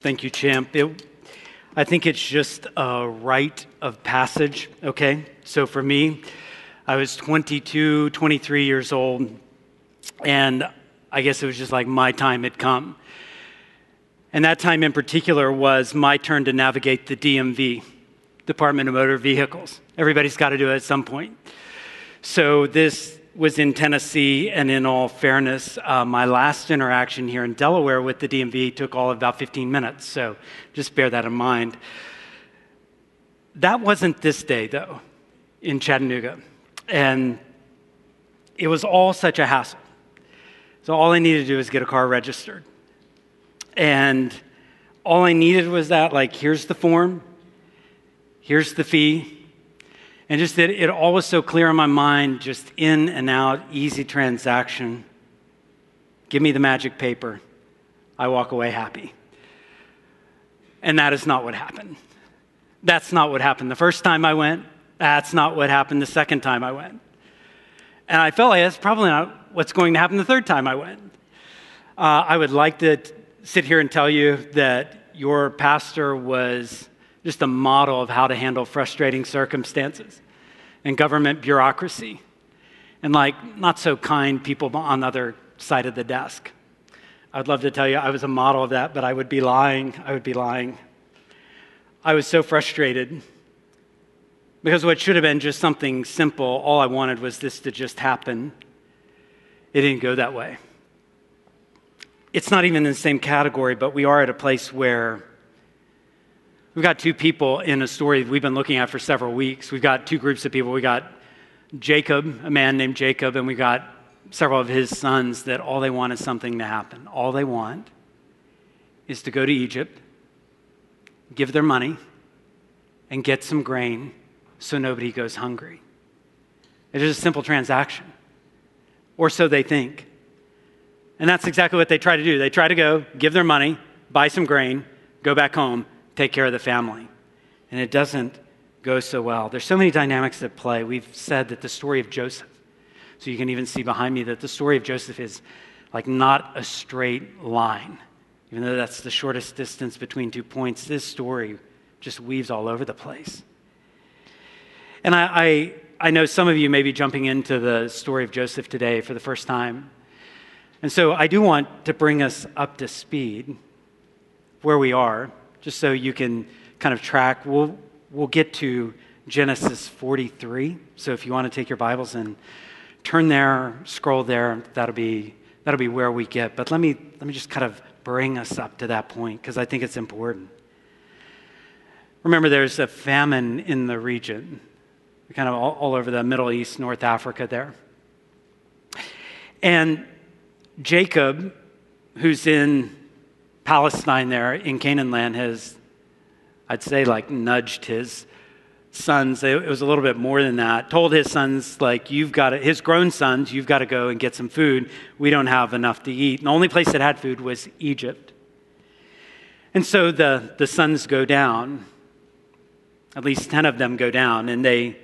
Thank you, Champ. It, I think it's just a rite of passage, okay? So for me, I was 22, 23 years old, and I guess it was just like my time had come. And that time in particular was my turn to navigate the DMV, Department of Motor Vehicles. Everybody's got to do it at some point. So this was in Tennessee, and in all fairness, uh, my last interaction here in Delaware with the DMV took all of about 15 minutes, so just bear that in mind. That wasn't this day, though, in Chattanooga, and it was all such a hassle. So all I needed to do was get a car registered. And all I needed was that, like, here's the form, here's the fee, and just that it all was so clear in my mind, just in and out, easy transaction. Give me the magic paper. I walk away happy. And that is not what happened. That's not what happened the first time I went. That's not what happened the second time I went. And I felt like that's probably not what's going to happen the third time I went. Uh, I would like to sit here and tell you that your pastor was just a model of how to handle frustrating circumstances and government bureaucracy and like not so kind people on the other side of the desk. I'd love to tell you I was a model of that, but I would be lying. I would be lying. I was so frustrated because what should have been just something simple, all I wanted was this to just happen. It didn't go that way. It's not even in the same category, but we are at a place where We've got two people in a story we've been looking at for several weeks. We've got two groups of people. We got Jacob, a man named Jacob, and we got several of his sons that all they want is something to happen. All they want is to go to Egypt, give their money, and get some grain so nobody goes hungry. It is just a simple transaction, or so they think. And that's exactly what they try to do. They try to go, give their money, buy some grain, go back home, take care of the family. And it doesn't go so well. There's so many dynamics at play. We've said that the story of Joseph, so you can even see behind me that the story of Joseph is like not a straight line. Even though that's the shortest distance between two points, this story just weaves all over the place. And I, I, I know some of you may be jumping into the story of Joseph today for the first time. And so I do want to bring us up to speed where we are just so you can kind of track. We'll, we'll get to Genesis 43. So if you want to take your Bibles and turn there, scroll there, that'll be, that'll be where we get. But let me, let me just kind of bring us up to that point because I think it's important. Remember, there's a famine in the region, kind of all, all over the Middle East, North Africa there. And Jacob, who's in Palestine there in Canaan land has, I'd say, like nudged his sons. It was a little bit more than that. Told his sons, like, you've got to, his grown sons, you've got to go and get some food. We don't have enough to eat. And the only place that had food was Egypt. And so the, the sons go down. At least 10 of them go down. And they,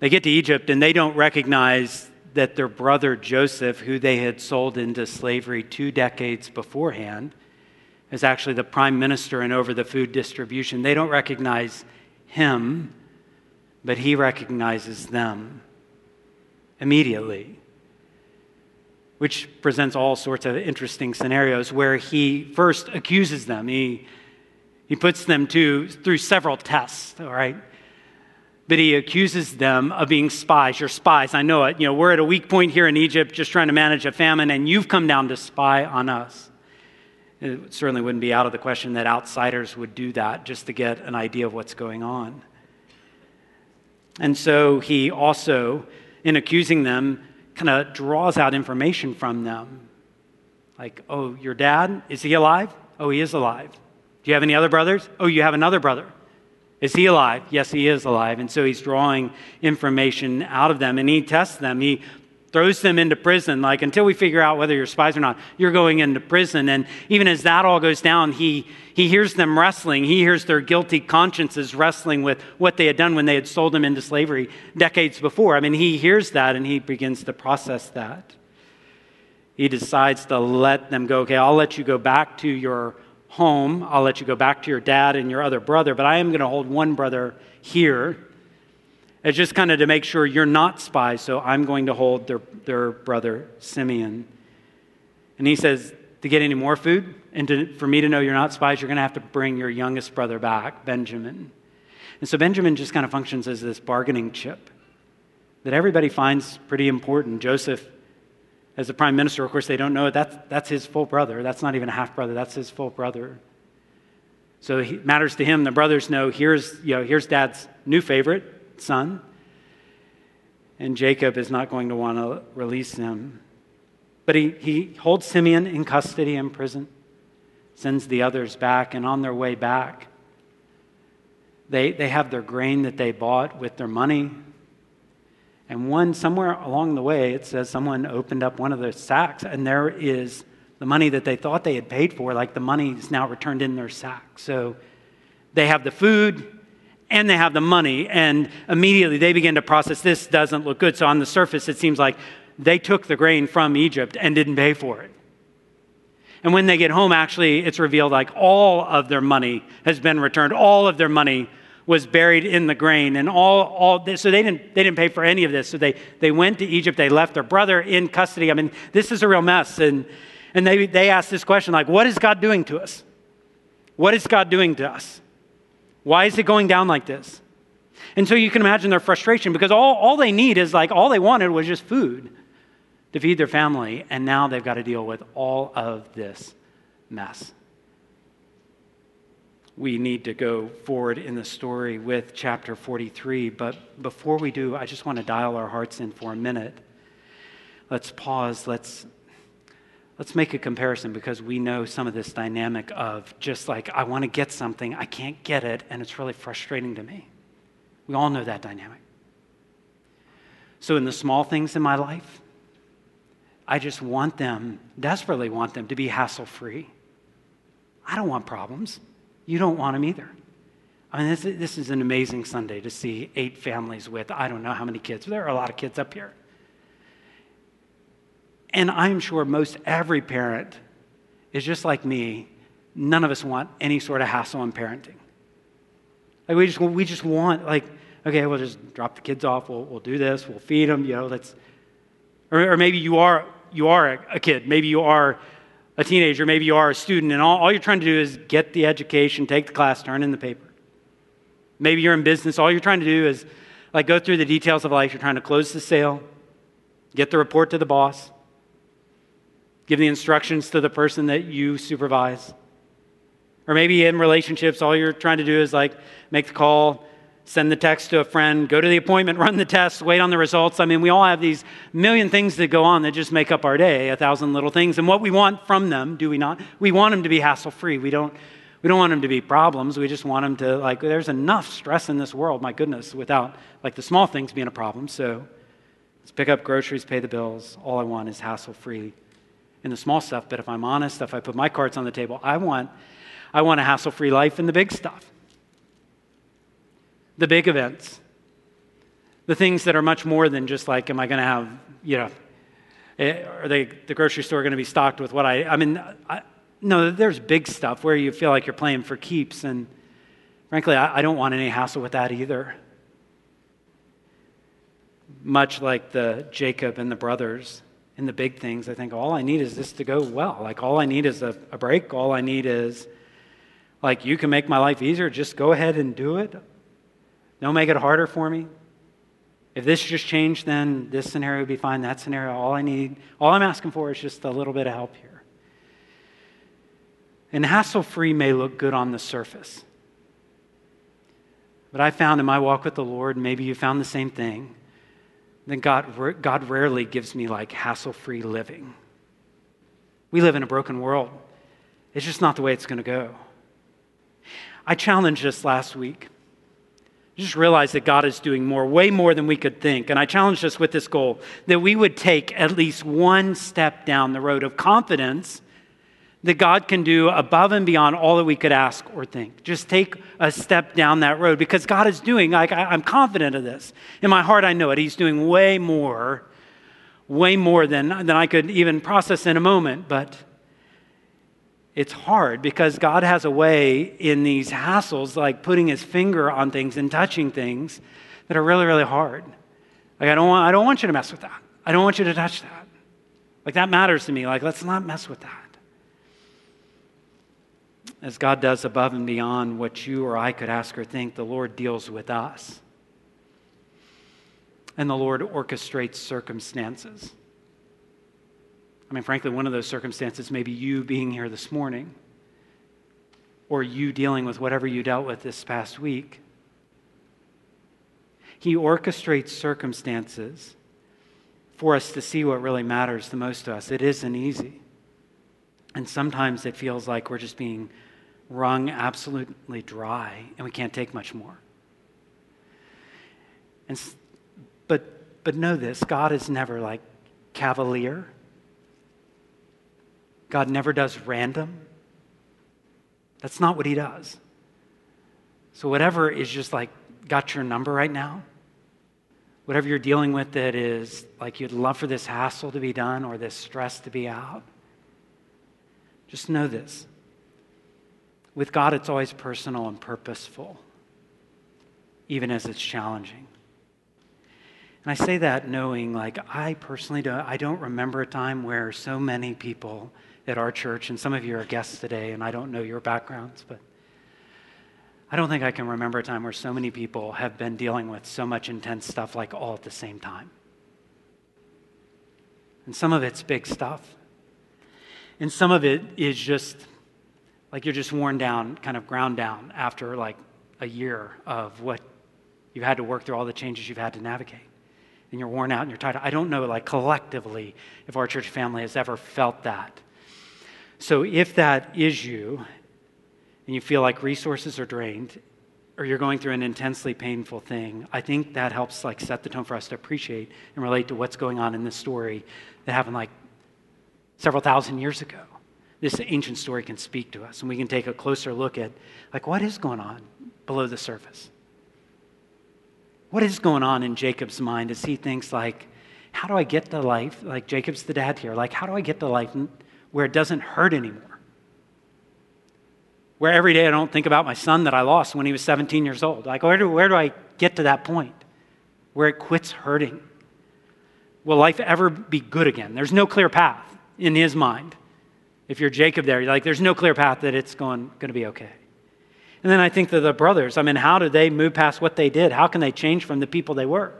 they get to Egypt and they don't recognize that their brother Joseph, who they had sold into slavery two decades beforehand, is actually the prime minister and over the food distribution. They don't recognize him, but he recognizes them immediately, which presents all sorts of interesting scenarios where he first accuses them. He, he puts them to, through several tests, all right? But he accuses them of being spies. You're spies. I know it. You know, we're at a weak point here in Egypt just trying to manage a famine, and you've come down to spy on us. It certainly wouldn't be out of the question that outsiders would do that just to get an idea of what's going on. And so he also, in accusing them, kind of draws out information from them. Like, oh, your dad, is he alive? Oh, he is alive. Do you have any other brothers? Oh, you have another brother. Is he alive? Yes, he is alive. And so he's drawing information out of them and he tests them. He throws them into prison. Like, until we figure out whether you're spies or not, you're going into prison. And even as that all goes down, he, he hears them wrestling. He hears their guilty consciences wrestling with what they had done when they had sold them into slavery decades before. I mean, he hears that and he begins to process that. He decides to let them go. Okay, I'll let you go back to your home. I'll let you go back to your dad and your other brother, but I am going to hold one brother here. It's just kind of to make sure you're not spies, so I'm going to hold their, their brother Simeon. And he says, To get any more food, and to, for me to know you're not spies, you're going to have to bring your youngest brother back, Benjamin. And so Benjamin just kind of functions as this bargaining chip that everybody finds pretty important. Joseph, as the prime minister, of course, they don't know it. That's, that's his full brother. That's not even a half brother, that's his full brother. So it matters to him. The brothers know here's, you know, here's dad's new favorite son. And Jacob is not going to want to release him. But he, he holds Simeon in custody in prison, sends the others back, and on their way back, they, they have their grain that they bought with their money and one, somewhere along the way, it says someone opened up one of the sacks, and there is the money that they thought they had paid for, like the money is now returned in their sack. So they have the food and they have the money, and immediately they begin to process this doesn't look good. So on the surface, it seems like they took the grain from Egypt and didn't pay for it. And when they get home, actually, it's revealed like all of their money has been returned, all of their money was buried in the grain and all, all this. So they didn't, they didn't pay for any of this. So they, they went to Egypt. They left their brother in custody. I mean, this is a real mess. And, and they, they asked this question like, what is God doing to us? What is God doing to us? Why is it going down like this? And so you can imagine their frustration because all, all they need is like, all they wanted was just food to feed their family. And now they've got to deal with all of this mess we need to go forward in the story with chapter 43. But before we do, I just want to dial our hearts in for a minute. Let's pause. Let's, let's make a comparison because we know some of this dynamic of just like, I want to get something, I can't get it, and it's really frustrating to me. We all know that dynamic. So, in the small things in my life, I just want them, desperately want them to be hassle free. I don't want problems you don't want them either. I mean, this, this is an amazing Sunday to see eight families with I don't know how many kids. There are a lot of kids up here. And I'm sure most every parent is just like me. None of us want any sort of hassle in parenting. Like we just, we just want, like, okay, we'll just drop the kids off. We'll, we'll do this. We'll feed them. You know, let's. Or, or maybe you are you are a, kid. Maybe you are a teenager, maybe you are a student, and all, all you're trying to do is get the education, take the class, turn in the paper. Maybe you're in business, all you're trying to do is like go through the details of life. You're trying to close the sale, get the report to the boss, give the instructions to the person that you supervise. Or maybe in relationships, all you're trying to do is like make the call, send the text to a friend, go to the appointment, run the test, wait on the results. I mean, we all have these million things that go on that just make up our day, a thousand little things. And what we want from them, do we not? We want them to be hassle free. We don't, we don't want them to be problems. We just want them to, like, there's enough stress in this world, my goodness, without, like, the small things being a problem. So let's pick up groceries, pay the bills. All I want is hassle free in the small stuff. But if I'm honest, if I put my cards on the table, I want, I want a hassle free life in the big stuff the big events, the things that are much more than just like, am I going to have, you know, eh, are they, the grocery store going to be stocked with what I, I mean, I, no, there's big stuff where you feel like you're playing for keeps. And frankly, I, I don't want any hassle with that either. Much like the Jacob and the brothers in the big things, I think all I need is this to go well. Like, all I need is a, a break. All I need is, like, you can make my life easier. Just go ahead and do it. Don't make it harder for me. If this just changed, then this scenario would be fine. That scenario, all I need, all I'm asking for is just a little bit of help here. And hassle free may look good on the surface. But I found in my walk with the Lord, maybe you found the same thing, then God, God rarely gives me like hassle free living. We live in a broken world. It's just not the way it's going to go. I challenged us last week just realize that God is doing more, way more than we could think. And I challenged us with this goal that we would take at least one step down the road of confidence that God can do above and beyond all that we could ask or think. Just take a step down that road because God is doing, like, I'm confident of this. In my heart, I know it. He's doing way more, way more than, than I could even process in a moment. But it's hard because God has a way in these hassles, like putting his finger on things and touching things that are really, really hard. Like, I don't want, I don't want you to mess with that. I don't want you to touch that. Like, that matters to me. Like, let's not mess with that. As God does above and beyond what you or I could ask or think, the Lord deals with us. And the Lord orchestrates circumstances. I mean, frankly, one of those circumstances may be you being here this morning, or you dealing with whatever you dealt with this past week. He orchestrates circumstances for us to see what really matters the most to us. It isn't easy. And sometimes it feels like we're just being wrung absolutely dry and we can't take much more. And, but, but know this God is never like cavalier. God never does random. That's not what he does. So, whatever is just like got your number right now, whatever you're dealing with that is like you'd love for this hassle to be done or this stress to be out, just know this. With God, it's always personal and purposeful, even as it's challenging. And I say that knowing, like, I personally don't, I don't remember a time where so many people at our church, and some of you are guests today, and I don't know your backgrounds, but I don't think I can remember a time where so many people have been dealing with so much intense stuff like all at the same time. And some of it's big stuff. And some of it is just like you're just worn down, kind of ground down after like a year of what you've had to work through, all the changes you've had to navigate. And you're worn out and you're tired. I don't know, like collectively, if our church family has ever felt that. So if that is you, and you feel like resources are drained, or you're going through an intensely painful thing, I think that helps like set the tone for us to appreciate and relate to what's going on in this story that happened like several thousand years ago. This ancient story can speak to us, and we can take a closer look at like what is going on below the surface. What is going on in Jacob's mind as he thinks like, how do I get to life? Like Jacob's the dad here. Like, how do I get to life where it doesn't hurt anymore. Where every day I don't think about my son that I lost when he was 17 years old. Like, where do, where do I get to that point where it quits hurting? Will life ever be good again? There's no clear path in his mind. If you're Jacob there, you're like, there's no clear path that it's going, going to be okay. And then I think that the brothers, I mean, how do they move past what they did? How can they change from the people they were?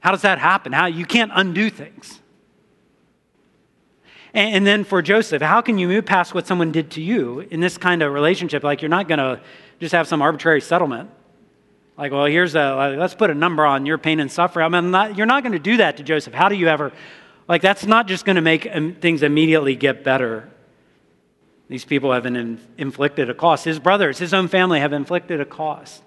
How does that happen? How you can't undo things. And, then for Joseph, how can you move past what someone did to you in this kind of relationship? Like you're not going to just have some arbitrary settlement. Like, well, here's a, let's put a number on your pain and suffering. I mean, not, you're not going to do that to Joseph. How do you ever, like, that's not just going to make um, things immediately get better. These people have inflicted a cost. His brothers, his own family have inflicted a cost.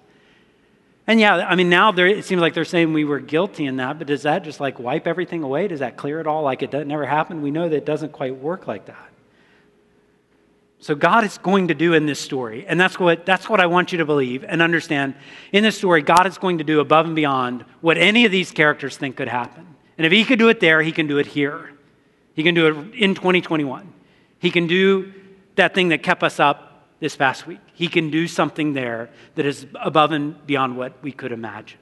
And yeah, I mean, now it seems like they're saying we were guilty in that, but does that just like wipe everything away? Does that clear it all like it never happened? We know that it doesn't quite work like that. So God is going to do in this story, and that's what, that's what I want you to believe and understand. In this story, God is going to do above and beyond what any of these characters think could happen. And if He could do it there, He can do it here. He can do it in 2021. He can do that thing that kept us up this past week. He can do something there that is above and beyond what we could imagine.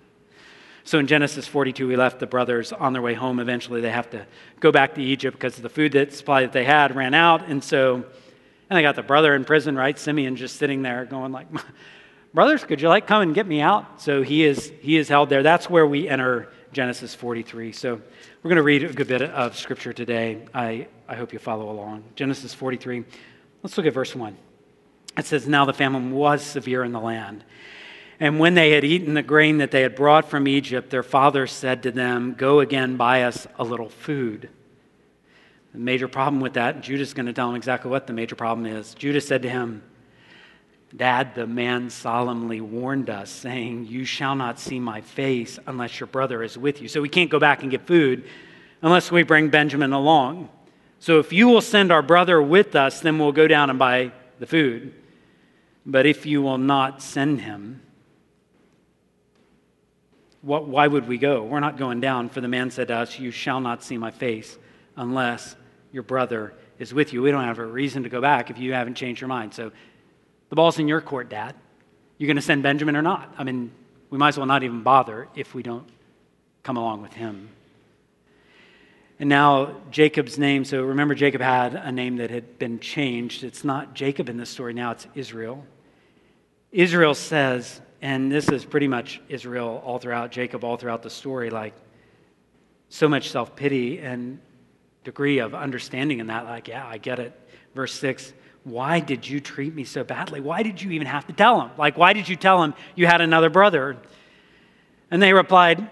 So in Genesis 42, we left the brothers on their way home. Eventually, they have to go back to Egypt because the food that supply that they had ran out. And so, and they got the brother in prison, right? Simeon just sitting there going like, brothers, could you like come and get me out? So he is, he is held there. That's where we enter Genesis 43. So we're going to read a good bit of scripture today. I, I hope you follow along. Genesis 43. Let's look at verse 1. It says, Now the famine was severe in the land. And when they had eaten the grain that they had brought from Egypt, their father said to them, Go again, buy us a little food. The major problem with that, Judah's going to tell him exactly what the major problem is. Judah said to him, Dad, the man solemnly warned us, saying, You shall not see my face unless your brother is with you. So we can't go back and get food unless we bring Benjamin along. So if you will send our brother with us, then we'll go down and buy the food. But if you will not send him, what, why would we go? We're not going down. For the man said to us, You shall not see my face unless your brother is with you. We don't have a reason to go back if you haven't changed your mind. So the ball's in your court, Dad. You're going to send Benjamin or not? I mean, we might as well not even bother if we don't come along with him. And now Jacob's name, so remember Jacob had a name that had been changed. It's not Jacob in this story, now it's Israel. Israel says, and this is pretty much Israel all throughout, Jacob all throughout the story, like so much self pity and degree of understanding in that, like, yeah, I get it. Verse 6 Why did you treat me so badly? Why did you even have to tell him? Like, why did you tell him you had another brother? And they replied,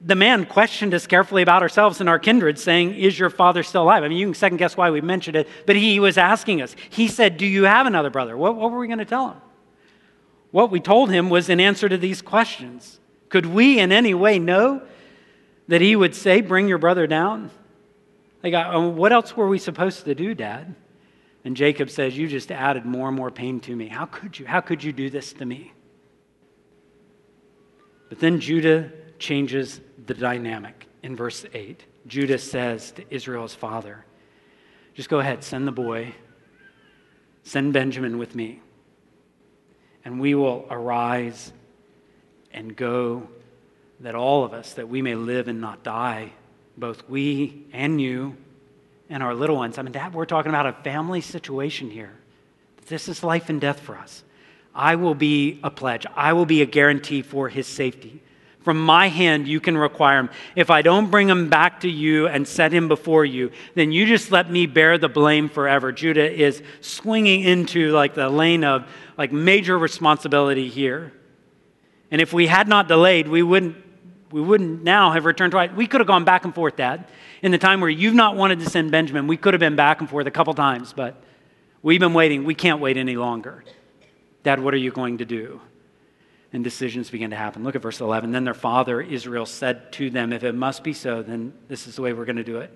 the man questioned us carefully about ourselves and our kindred, saying, Is your father still alive? I mean, you can second guess why we mentioned it, but he was asking us. He said, Do you have another brother? What, what were we going to tell him? What we told him was in answer to these questions. Could we in any way know that he would say, Bring your brother down? Like, uh, what else were we supposed to do, Dad? And Jacob says, You just added more and more pain to me. How could you? How could you do this to me? But then Judah changes the dynamic in verse 8. Judah says to Israel's father, Just go ahead, send the boy, send Benjamin with me, and we will arise and go, that all of us, that we may live and not die, both we and you and our little ones. I mean, Dad, we're talking about a family situation here. This is life and death for us. I will be a pledge, I will be a guarantee for his safety. From my hand, you can require him. If I don't bring him back to you and set him before you, then you just let me bear the blame forever. Judah is swinging into like the lane of like major responsibility here. And if we had not delayed, we wouldn't, we wouldn't now have returned to it. We could have gone back and forth, Dad. In the time where you've not wanted to send Benjamin, we could have been back and forth a couple times, but we've been waiting. We can't wait any longer. Dad, what are you going to do? and decisions begin to happen. Look at verse 11. Then their father Israel said to them, If it must be so, then this is the way we're going to do it.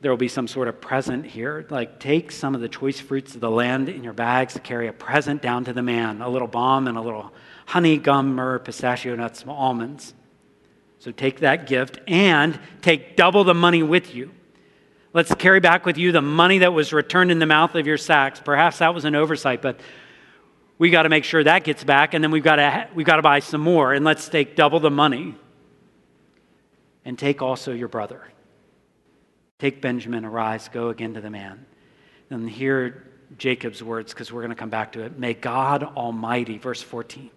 There will be some sort of present here. Like, take some of the choice fruits of the land in your bags to carry a present down to the man a little balm and a little honey, gum, myrrh, pistachio nuts, almonds. So take that gift and take double the money with you. Let's carry back with you the money that was returned in the mouth of your sacks. Perhaps that was an oversight, but we got to make sure that gets back, and then we've got to, we've got to buy some more, and let's take double the money. And take also your brother. Take Benjamin, arise, go again to the man. And hear Jacob's words, because we're going to come back to it. May God Almighty, verse 14,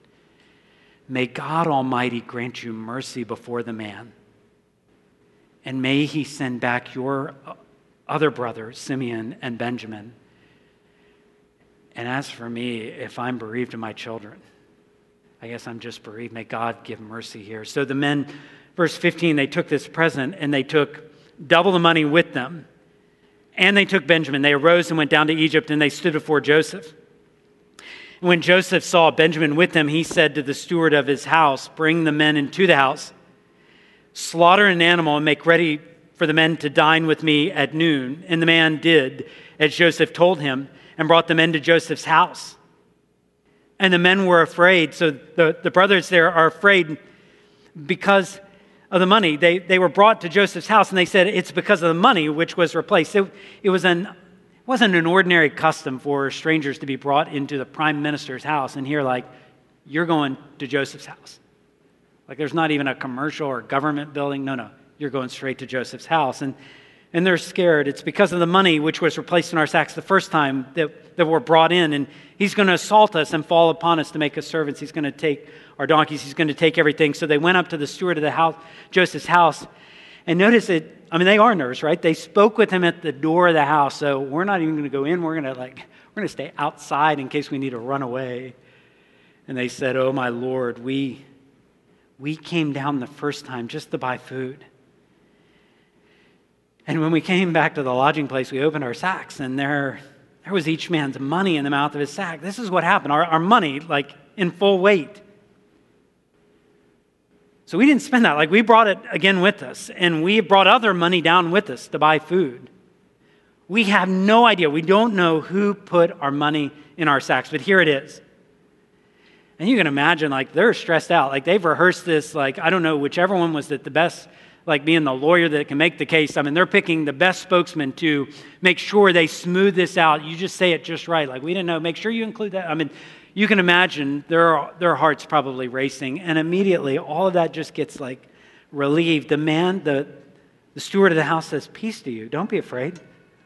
may God Almighty grant you mercy before the man. And may he send back your uh, other brothers, Simeon and Benjamin and as for me, if I'm bereaved of my children, I guess I'm just bereaved. May God give mercy here. So the men, verse 15, they took this present and they took double the money with them. And they took Benjamin. They arose and went down to Egypt and they stood before Joseph. When Joseph saw Benjamin with them, he said to the steward of his house, Bring the men into the house, slaughter an animal, and make ready for the men to dine with me at noon. And the man did as Joseph told him and brought the men to Joseph's house. And the men were afraid. So the, the brothers there are afraid because of the money. They, they were brought to Joseph's house and they said it's because of the money which was replaced. It, it, was an, wasn't an ordinary custom for strangers to be brought into the prime minister's house and hear, like, you're going to Joseph's house. Like, there's not even a commercial or government building. No, no, you're going straight to Joseph's house. And and they're scared. It's because of the money which was replaced in our sacks the first time that, that were brought in. And he's going to assault us and fall upon us to make us servants. He's going to take our donkeys, he's going to take everything. So they went up to the steward of the house, Joseph's house. And notice that, I mean, they are nervous, right? They spoke with him at the door of the house. So we're not even going to go in. We're going to, like, we're going to stay outside in case we need to run away. And they said, Oh, my Lord, we, we came down the first time just to buy food. And when we came back to the lodging place, we opened our sacks, and there, there was each man's money in the mouth of his sack. This is what happened our, our money, like in full weight. So we didn't spend that. Like we brought it again with us, and we brought other money down with us to buy food. We have no idea. We don't know who put our money in our sacks, but here it is. And you can imagine, like, they're stressed out. Like, they've rehearsed this, like, I don't know, whichever one was the best like being the lawyer that can make the case. I mean, they're picking the best spokesman to make sure they smooth this out. You just say it just right. Like, we didn't know. Make sure you include that. I mean, you can imagine their, their hearts probably racing. And immediately, all of that just gets like relieved. The man, the, the steward of the house says, Peace to you. Don't be afraid.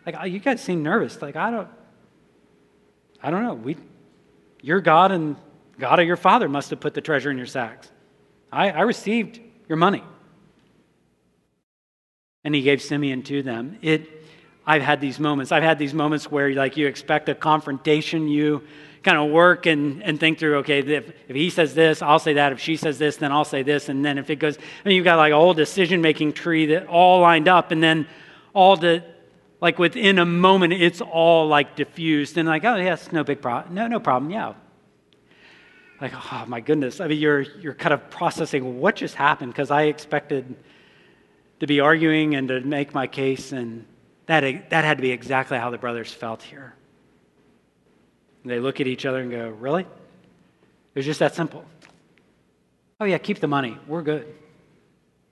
Like, oh, you guys seem nervous. Like, I don't, I don't know. We, your God and God of your father must have put the treasure in your sacks. I, I received your money. And he gave Simeon to them. It, I've had these moments. I've had these moments where like you expect a confrontation, you kind of work and, and think through, okay, if, if he says this, I'll say that. If she says this, then I'll say this. And then if it goes, I mean, you've got like a whole decision making tree that all lined up, and then all the, like within a moment, it's all like diffused. And like, oh, yes, no big problem. No, no problem. Yeah. Like, oh my goodness. I mean, you're, you're kind of processing what just happened because I expected to be arguing and to make my case, and that, that had to be exactly how the brothers felt here. They look at each other and go, Really? It was just that simple. Oh, yeah, keep the money. We're good.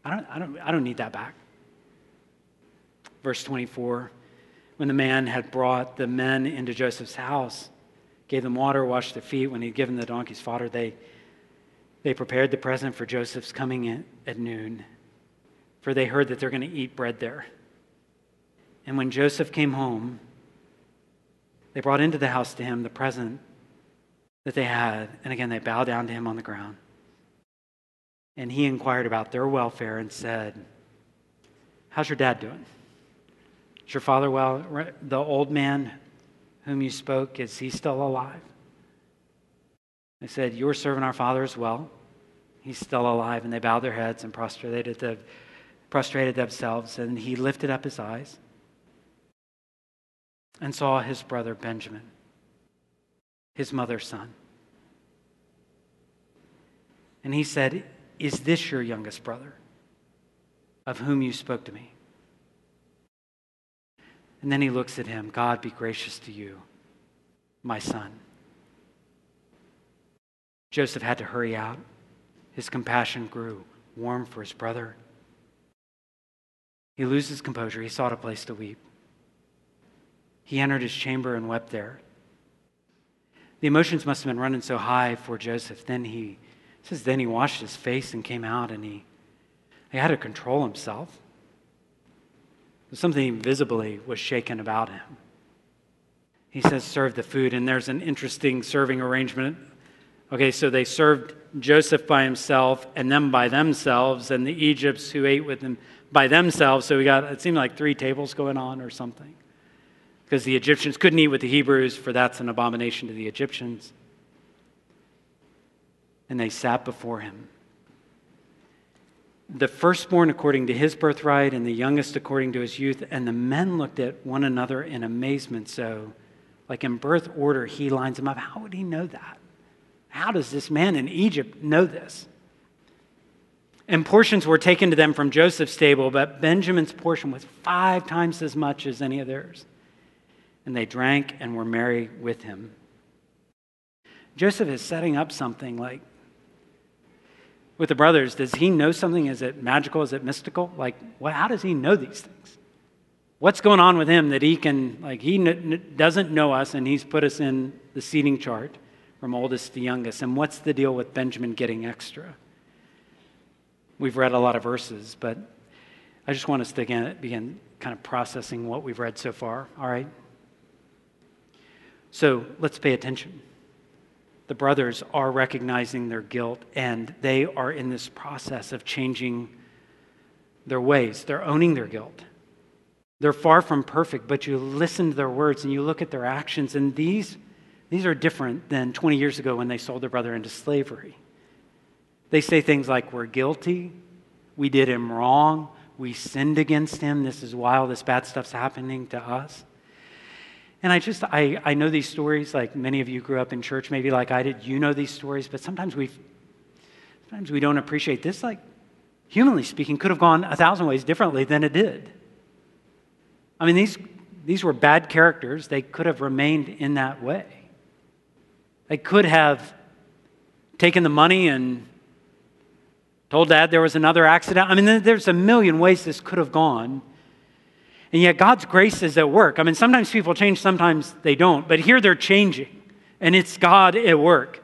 I don't, I don't, I don't need that back. Verse 24 When the man had brought the men into Joseph's house, gave them water, washed their feet, when he'd given the donkeys fodder, they, they prepared the present for Joseph's coming in at noon, for they heard that they're going to eat bread there. And when Joseph came home, they brought into the house to him the present that they had, and again they bowed down to him on the ground. And he inquired about their welfare and said, How's your dad doing? Is your father well? The old man whom you spoke, is he still alive? They said, You were serving our father as well. He's still alive. And they bowed their heads and prostrated, prostrated themselves. And he lifted up his eyes and saw his brother Benjamin, his mother's son. And he said, Is this your youngest brother, of whom you spoke to me? And then he looks at him God be gracious to you, my son. Joseph had to hurry out. His compassion grew warm for his brother. He loses composure. He sought a place to weep. He entered his chamber and wept there. The emotions must have been running so high for Joseph. Then he says, then he washed his face and came out and he, he had to control himself. Something visibly was shaken about him. He says, serve the food, and there's an interesting serving arrangement. Okay, so they served Joseph by himself and them by themselves, and the Egypts who ate with them by themselves. So we got, it seemed like three tables going on or something because the Egyptians couldn't eat with the Hebrews, for that's an abomination to the Egyptians. And they sat before him. The firstborn according to his birthright, and the youngest according to his youth. And the men looked at one another in amazement. So, like in birth order, he lines them up. How would he know that? How does this man in Egypt know this? And portions were taken to them from Joseph's table, but Benjamin's portion was five times as much as any of theirs and they drank and were merry with him. Joseph is setting up something like with the brothers. Does he know something? Is it magical? Is it mystical? Like, well, how does he know these things? What's going on with him that he can, like, he doesn't know us and he's put us in the seating chart from oldest to youngest? And what's the deal with Benjamin getting extra? We've read a lot of verses, but I just want us to begin, begin kind of processing what we've read so far, all right? So let's pay attention. The brothers are recognizing their guilt and they are in this process of changing their ways. They're owning their guilt. They're far from perfect, but you listen to their words and you look at their actions, and these, these are different than 20 years ago when they sold their brother into slavery. They say things like, We're guilty, we did him wrong, we sinned against him, this is why all this bad stuff's happening to us. And I just, I, I know these stories, like many of you grew up in church, maybe like I did. You know these stories, but sometimes we sometimes we don't appreciate this. Like, humanly speaking, could have gone a thousand ways differently than it did. I mean, these, these were bad characters. They could have remained in that way. They could have taken the money and Told dad there was another accident. I mean, there's a million ways this could have gone. And yet, God's grace is at work. I mean, sometimes people change, sometimes they don't. But here they're changing, and it's God at work.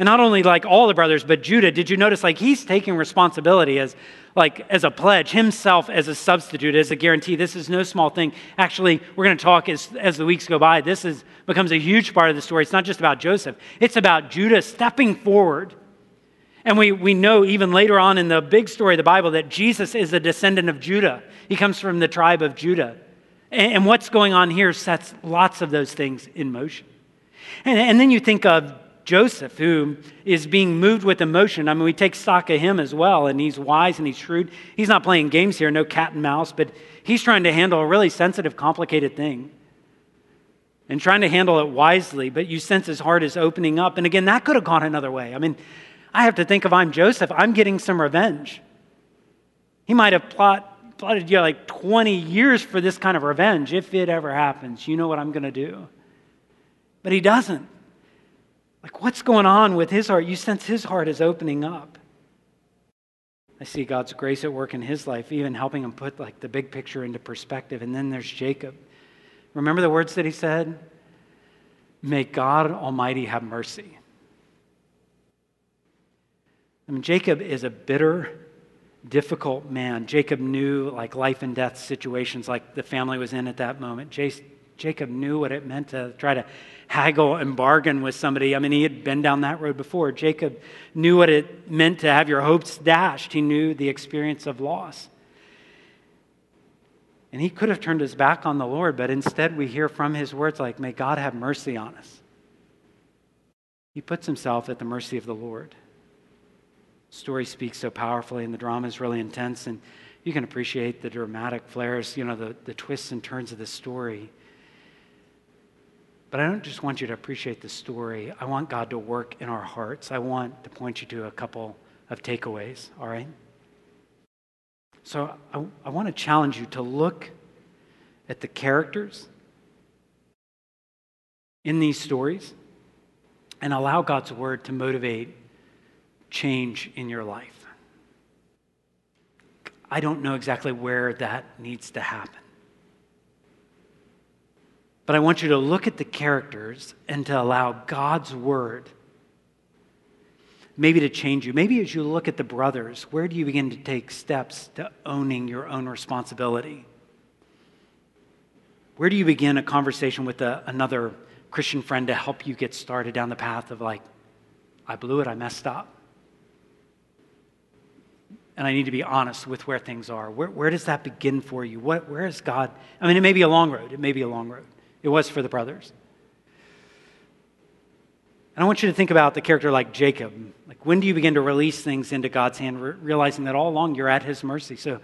And not only like all the brothers, but Judah, did you notice like he's taking responsibility as like as a pledge, himself as a substitute, as a guarantee. This is no small thing. Actually, we're going to talk as, as the weeks go by. This is, becomes a huge part of the story. It's not just about Joseph, it's about Judah stepping forward. And we, we know even later on in the big story of the Bible that Jesus is a descendant of Judah. He comes from the tribe of Judah. And, and what's going on here sets lots of those things in motion. And, and then you think of Joseph, who is being moved with emotion. I mean, we take stock of him as well, and he's wise and he's shrewd. He's not playing games here, no cat and mouse, but he's trying to handle a really sensitive, complicated thing and trying to handle it wisely. But you sense his heart is opening up. And again, that could have gone another way. I mean, I have to think if I'm Joseph, I'm getting some revenge. He might have plot, plotted you know, like 20 years for this kind of revenge if it ever happens. You know what I'm going to do. But he doesn't. Like, what's going on with his heart? You sense his heart is opening up. I see God's grace at work in his life, even helping him put like the big picture into perspective. And then there's Jacob. Remember the words that he said? May God Almighty have mercy. I mean, Jacob is a bitter, difficult man. Jacob knew like life and death situations like the family was in at that moment. Jacob knew what it meant to try to haggle and bargain with somebody. I mean, he had been down that road before. Jacob knew what it meant to have your hopes dashed, he knew the experience of loss. And he could have turned his back on the Lord, but instead we hear from his words like, May God have mercy on us. He puts himself at the mercy of the Lord. Story speaks so powerfully, and the drama is really intense, and you can appreciate the dramatic flairs, you know, the, the twists and turns of the story. But I don't just want you to appreciate the story. I want God to work in our hearts. I want to point you to a couple of takeaways, all right? So I, I want to challenge you to look at the characters in these stories and allow God's word to motivate change in your life. I don't know exactly where that needs to happen. But I want you to look at the characters and to allow God's word maybe to change you. Maybe as you look at the brothers, where do you begin to take steps to owning your own responsibility? Where do you begin a conversation with a, another Christian friend to help you get started down the path of like, I blew it, I messed up? And I need to be honest with where things are. Where, where does that begin for you? What, where is God? I mean, it may be a long road. It may be a long road. It was for the brothers. And I want you to think about the character like Jacob. Like, when do you begin to release things into God's hand, re- realizing that all along you're at his mercy? So,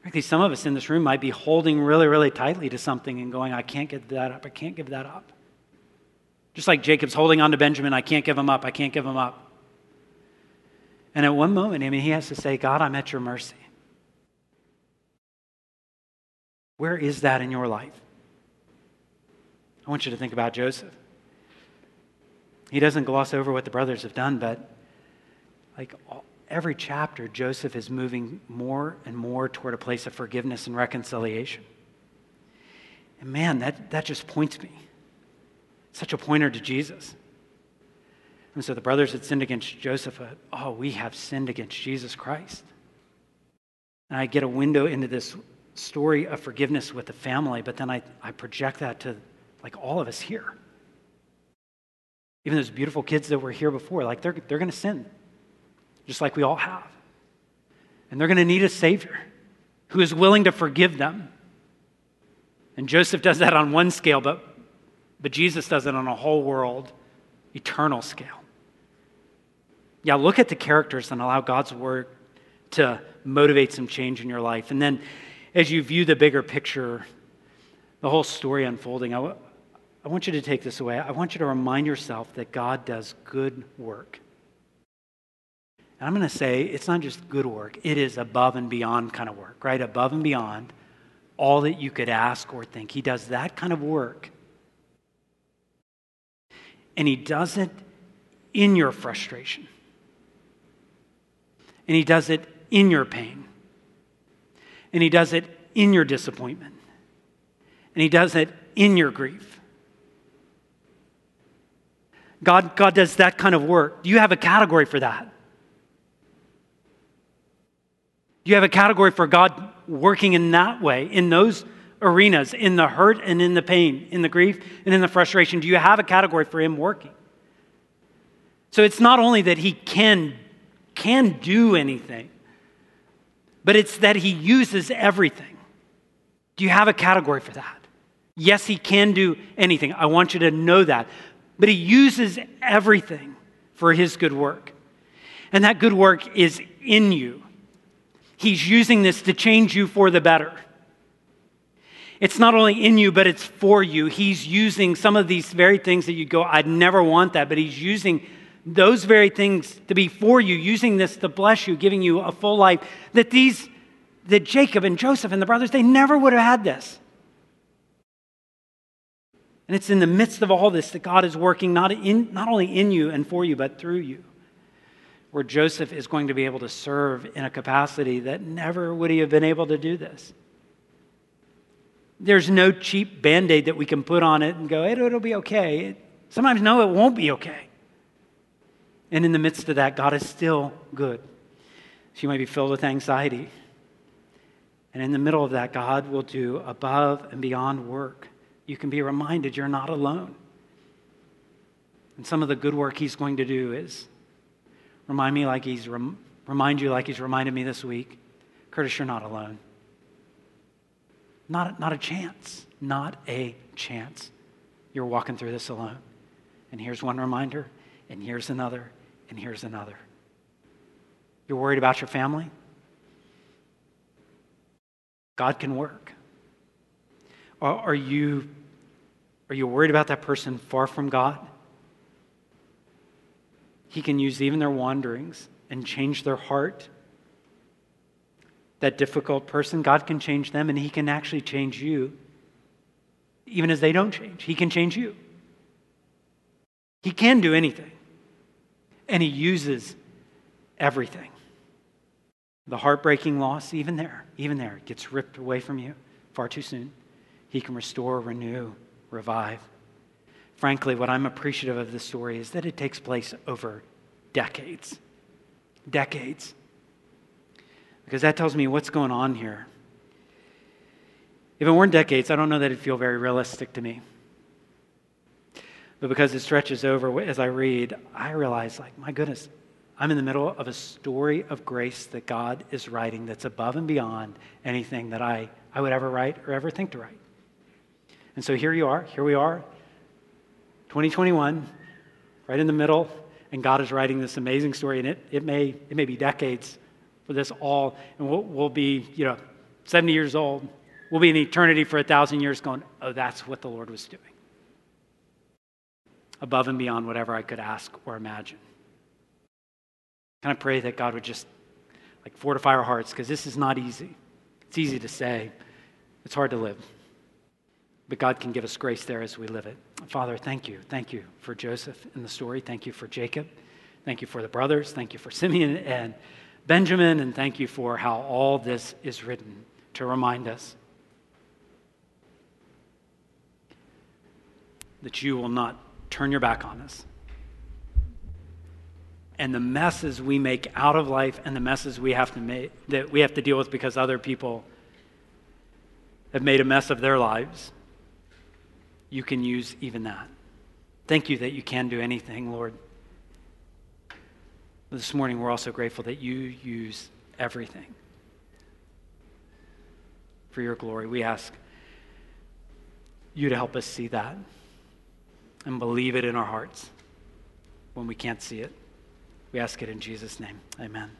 frankly, some of us in this room might be holding really, really tightly to something and going, I can't give that up. I can't give that up. Just like Jacob's holding on to Benjamin, I can't give him up. I can't give him up. And at one moment, I mean, he has to say, God, I'm at your mercy. Where is that in your life? I want you to think about Joseph. He doesn't gloss over what the brothers have done, but like every chapter, Joseph is moving more and more toward a place of forgiveness and reconciliation. And man, that, that just points me. Such a pointer to Jesus. And so the brothers had sinned against Joseph. Oh, we have sinned against Jesus Christ. And I get a window into this story of forgiveness with the family, but then I, I project that to like all of us here. Even those beautiful kids that were here before, like they're, they're going to sin, just like we all have. And they're going to need a Savior who is willing to forgive them. And Joseph does that on one scale, but, but Jesus does it on a whole world, eternal scale. Yeah, look at the characters and allow God's word to motivate some change in your life. And then as you view the bigger picture, the whole story unfolding, I, I want you to take this away. I want you to remind yourself that God does good work. And I'm going to say it's not just good work, it is above and beyond kind of work, right? Above and beyond all that you could ask or think. He does that kind of work. And He does it in your frustration. And He does it in your pain. And He does it in your disappointment. And He does it in your grief. God, God does that kind of work. Do you have a category for that? Do you have a category for God working in that way, in those arenas, in the hurt and in the pain, in the grief and in the frustration? Do you have a category for Him working? So it's not only that He can, can do anything, but it's that He uses everything. Do you have a category for that? Yes, He can do anything. I want you to know that. But He uses everything for His good work. And that good work is in you. He's using this to change you for the better. It's not only in you, but it's for you. He's using some of these very things that you go, I'd never want that, but He's using those very things to be for you, using this to bless you, giving you a full life. That these, that Jacob and Joseph and the brothers, they never would have had this. And it's in the midst of all this that God is working not, in, not only in you and for you, but through you where Joseph is going to be able to serve in a capacity that never would he have been able to do this. There's no cheap band aid that we can put on it and go, it'll be okay. Sometimes, no, it won't be okay. And in the midst of that, God is still good. You might be filled with anxiety. And in the middle of that, God will do above and beyond work. You can be reminded you're not alone. And some of the good work He's going to do is remind me like he's rem- remind you like he's reminded me this week curtis you're not alone not, not a chance not a chance you're walking through this alone and here's one reminder and here's another and here's another you're worried about your family god can work are, you are you worried about that person far from god he can use even their wanderings and change their heart. That difficult person, God can change them and He can actually change you. Even as they don't change, He can change you. He can do anything. And He uses everything. The heartbreaking loss, even there, even there, it gets ripped away from you far too soon. He can restore, renew, revive. Frankly, what I'm appreciative of this story is that it takes place over decades. Decades. Because that tells me what's going on here. If it weren't decades, I don't know that it'd feel very realistic to me. But because it stretches over as I read, I realize, like, my goodness, I'm in the middle of a story of grace that God is writing that's above and beyond anything that I, I would ever write or ever think to write. And so here you are, here we are, 2021, right in the middle, and God is writing this amazing story, and it, it, may, it may be decades for this all, and we'll, we'll be, you know, 70 years old. We'll be in eternity for a thousand years going, oh, that's what the Lord was doing. Above and beyond whatever I could ask or imagine. Can I pray that God would just like fortify our hearts because this is not easy. It's easy to say, it's hard to live. But God can give us grace there as we live it. Father, thank you. Thank you for Joseph in the story. Thank you for Jacob. Thank you for the brothers. Thank you for Simeon and Benjamin. And thank you for how all this is written to remind us that you will not turn your back on us. And the messes we make out of life and the messes we have to make that we have to deal with because other people have made a mess of their lives you can use even that. Thank you that you can do anything, Lord. This morning, we're also grateful that you use everything for your glory. We ask you to help us see that and believe it in our hearts when we can't see it. We ask it in Jesus' name. Amen.